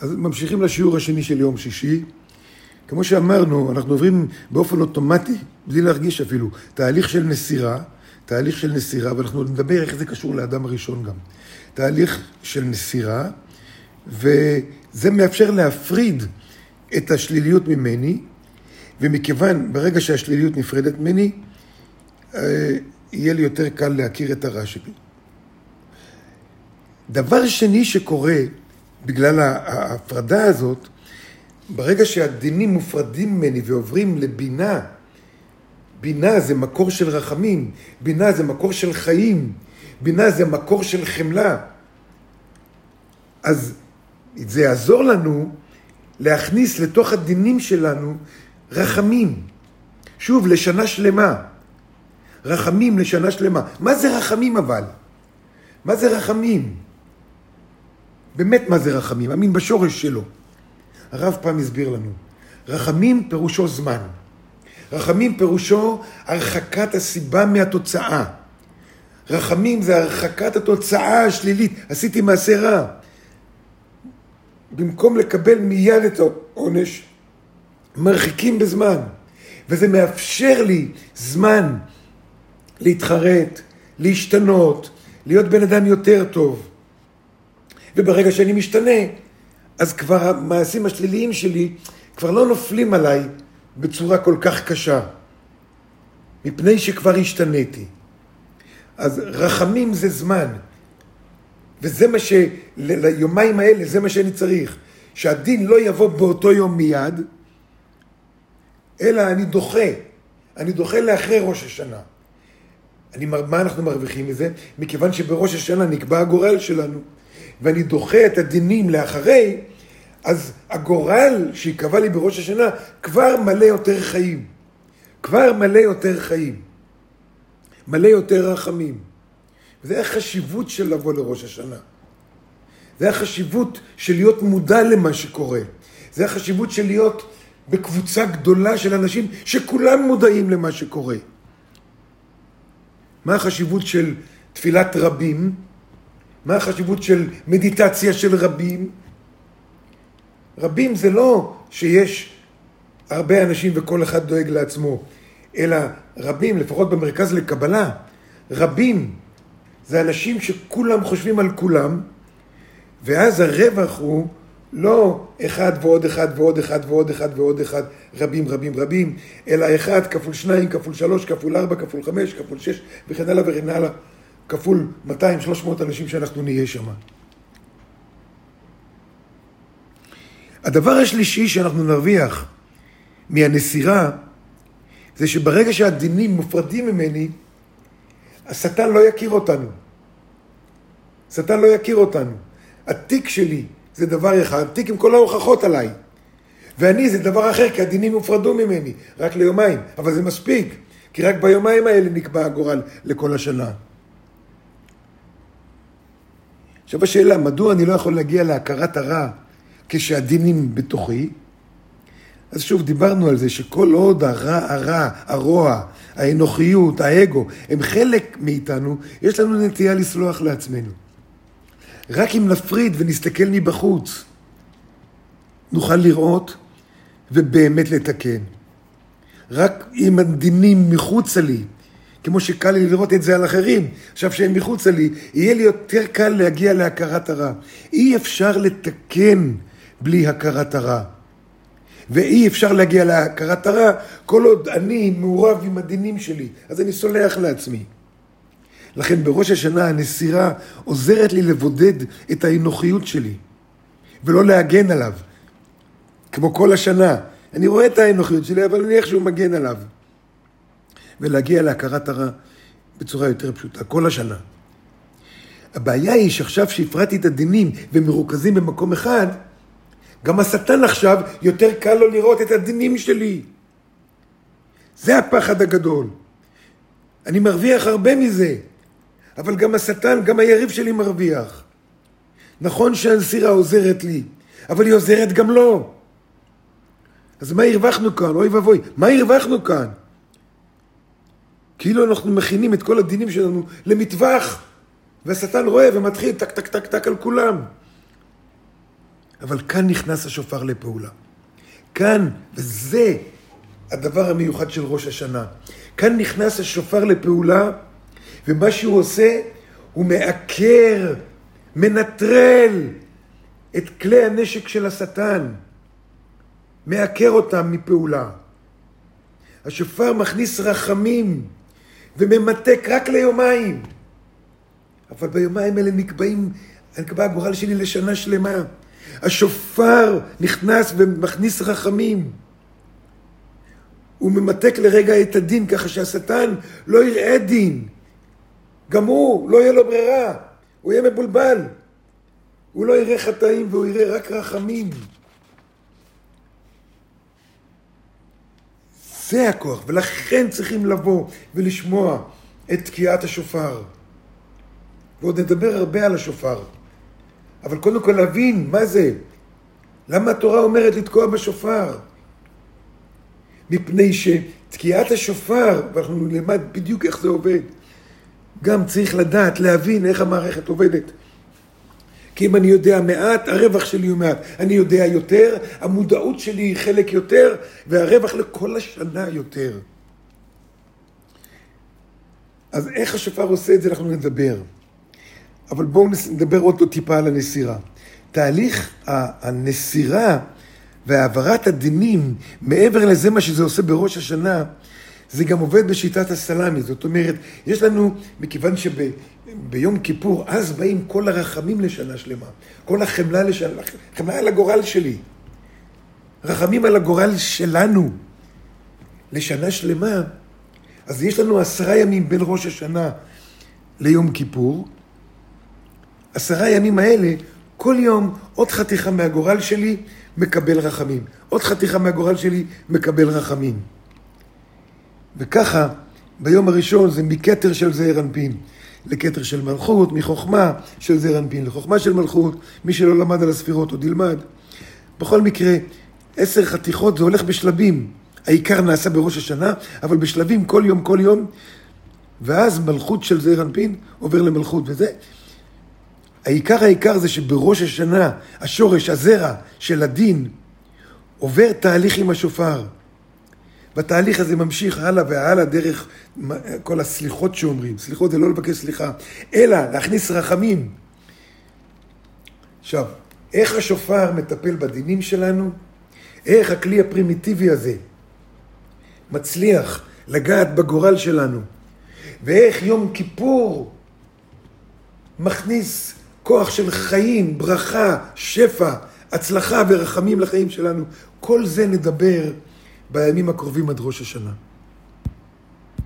אז ממשיכים לשיעור השני של יום שישי. כמו שאמרנו, אנחנו עוברים באופן אוטומטי, בלי להרגיש אפילו, תהליך של נסירה, תהליך של נסירה, ואנחנו נדבר איך זה קשור לאדם הראשון גם. תהליך של נסירה, וזה מאפשר להפריד את השליליות ממני, ומכיוון, ברגע שהשליליות נפרדת ממני, אה, יהיה לי יותר קל להכיר את הרע שבי. דבר שני שקורה בגלל ההפרדה הזאת, ברגע שהדינים מופרדים ממני ועוברים לבינה, בינה זה מקור של רחמים, בינה זה מקור של חיים, בינה זה מקור של חמלה. אז זה יעזור לנו להכניס לתוך הדינים שלנו רחמים. שוב, לשנה שלמה. רחמים לשנה שלמה. מה זה רחמים אבל? מה זה רחמים? באמת מה זה רחמים? אמין בשורש שלו. הרב פעם הסביר לנו. רחמים פירושו זמן. רחמים פירושו הרחקת הסיבה מהתוצאה. רחמים זה הרחקת התוצאה השלילית. עשיתי מעשה רע. במקום לקבל מיד את העונש, מרחיקים בזמן. וזה מאפשר לי זמן להתחרט, להשתנות, להיות בן אדם יותר טוב. וברגע שאני משתנה, אז כבר המעשים השליליים שלי כבר לא נופלים עליי בצורה כל כך קשה, מפני שכבר השתניתי. אז רחמים זה זמן, וזה מה ש... ליומיים האלה, זה מה שאני צריך. שהדין לא יבוא באותו יום מיד, אלא אני דוחה. אני דוחה לאחרי ראש השנה. אני, מה אנחנו מרוויחים מזה? מכיוון שבראש השנה נקבע הגורל שלנו. ואני דוחה את הדינים לאחרי, אז הגורל שייקבע לי בראש השנה כבר מלא יותר חיים. כבר מלא יותר חיים. מלא יותר רחמים. וזה החשיבות של לבוא לראש השנה. זה החשיבות של להיות מודע למה שקורה. זה החשיבות של להיות בקבוצה גדולה של אנשים שכולם מודעים למה שקורה. מה החשיבות של תפילת רבים? מה החשיבות של מדיטציה של רבים? רבים זה לא שיש הרבה אנשים וכל אחד דואג לעצמו, אלא רבים, לפחות במרכז לקבלה, רבים זה אנשים שכולם חושבים על כולם, ואז הרווח הוא לא אחד ועוד אחד ועוד אחד ועוד אחד ועוד אחד, רבים רבים רבים, אלא אחד כפול שניים, כפול שלוש, כפול ארבע, כפול חמש, כפול שש, וכן הלאה וכן הלאה. כפול 200-300 אנשים שאנחנו נהיה שם. הדבר השלישי שאנחנו נרוויח מהנסירה, זה שברגע שהדינים מופרדים ממני, השטן לא יכיר אותנו. השטן לא יכיר אותנו. התיק שלי זה דבר אחד, תיק עם כל ההוכחות עליי. ואני זה דבר אחר, כי הדינים הופרדו ממני, רק ליומיים. אבל זה מספיק, כי רק ביומיים האלה נקבע הגורל לכל השנה. עכשיו השאלה, מדוע אני לא יכול להגיע להכרת הרע כשהדינים בתוכי? אז שוב, דיברנו על זה שכל עוד הרע, הרע, הרוע, האנוכיות, האגו, הם חלק מאיתנו, יש לנו נטייה לסלוח לעצמנו. רק אם נפריד ונסתכל מבחוץ, נוכל לראות ובאמת לתקן. רק אם הדינים מחוצה לי, כמו שקל לי לראות את זה על אחרים, עכשיו שהם מחוצה לי, יהיה לי יותר קל להגיע להכרת הרע. אי אפשר לתקן בלי הכרת הרע. ואי אפשר להגיע להכרת הרע כל עוד אני מעורב עם הדינים שלי, אז אני סולח לעצמי. לכן בראש השנה הנסירה עוזרת לי לבודד את האנוכיות שלי, ולא להגן עליו, כמו כל השנה. אני רואה את האנוכיות שלי, אבל אני איכשהו מגן עליו. ולהגיע להכרת הרע בצורה יותר פשוטה, כל השנה. הבעיה היא שעכשיו שהפרעתי את הדינים ומרוכזים במקום אחד, גם השטן עכשיו יותר קל לו לראות את הדינים שלי. זה הפחד הגדול. אני מרוויח הרבה מזה, אבל גם השטן, גם היריב שלי מרוויח. נכון שהנסירה עוזרת לי, אבל היא עוזרת גם לו. אז מה הרווחנו כאן? אוי ואבוי, מה הרווחנו כאן? כאילו אנחנו מכינים את כל הדינים שלנו למטווח, והשטן רואה ומתחיל טק טק טק טק על כולם. אבל כאן נכנס השופר לפעולה. כאן, וזה הדבר המיוחד של ראש השנה. כאן נכנס השופר לפעולה, ומה שהוא עושה, הוא מעקר, מנטרל את כלי הנשק של השטן. מעקר אותם מפעולה. השופר מכניס רחמים וממתק רק ליומיים. אבל ביומיים האלה נקבעים, נקבע הגורל שלי לשנה שלמה. השופר נכנס ומכניס רחמים. הוא ממתק לרגע את הדין ככה שהשטן לא יראה דין. גם הוא, לא יהיה לו ברירה, הוא יהיה מבולבל. הוא לא יראה חטאים והוא יראה רק רחמים. זה הכוח, ולכן צריכים לבוא ולשמוע את תקיעת השופר. ועוד נדבר הרבה על השופר. אבל קודם כל להבין מה זה. למה התורה אומרת לתקוע בשופר? מפני שתקיעת השופר, ואנחנו נלמד בדיוק איך זה עובד, גם צריך לדעת, להבין איך המערכת עובדת. כי אם אני יודע מעט, הרווח שלי הוא מעט. אני יודע יותר, המודעות שלי היא חלק יותר, והרווח לכל השנה יותר. אז איך השופר עושה את זה, אנחנו נדבר. אבל בואו נדבר עוד טיפה על הנסירה. תהליך הנסירה והעברת הדינים, מעבר לזה מה שזה עושה בראש השנה, זה גם עובד בשיטת הסלאמי. זאת אומרת, יש לנו, מכיוון שביום כיפור, אז באים כל הרחמים לשנה שלמה. כל החמלה לשנה, חמלה על הגורל שלי. רחמים על הגורל שלנו לשנה שלמה. אז יש לנו עשרה ימים בין ראש השנה ליום כיפור. עשרה ימים האלה, כל יום עוד חתיכה מהגורל שלי מקבל רחמים. עוד חתיכה מהגורל שלי מקבל רחמים. וככה, ביום הראשון זה מכתר של זעיר אנפין לכתר של מלכות, מחוכמה של זעיר אנפין לחוכמה של מלכות, מי שלא למד על הספירות עוד ילמד. בכל מקרה, עשר חתיכות זה הולך בשלבים. העיקר נעשה בראש השנה, אבל בשלבים כל יום, כל יום, ואז מלכות של זעיר אנפין עובר למלכות, וזה... העיקר העיקר זה שבראש השנה, השורש, הזרע של הדין, עובר תהליך עם השופר. והתהליך הזה ממשיך הלאה והלאה דרך כל הסליחות שאומרים. סליחות זה לא לבקש סליחה, אלא להכניס רחמים. עכשיו, איך השופר מטפל בדינים שלנו? איך הכלי הפרימיטיבי הזה מצליח לגעת בגורל שלנו? ואיך יום כיפור מכניס כוח של חיים, ברכה, שפע, הצלחה ורחמים לחיים שלנו. כל זה נדבר בימים הקרובים עד ראש השנה.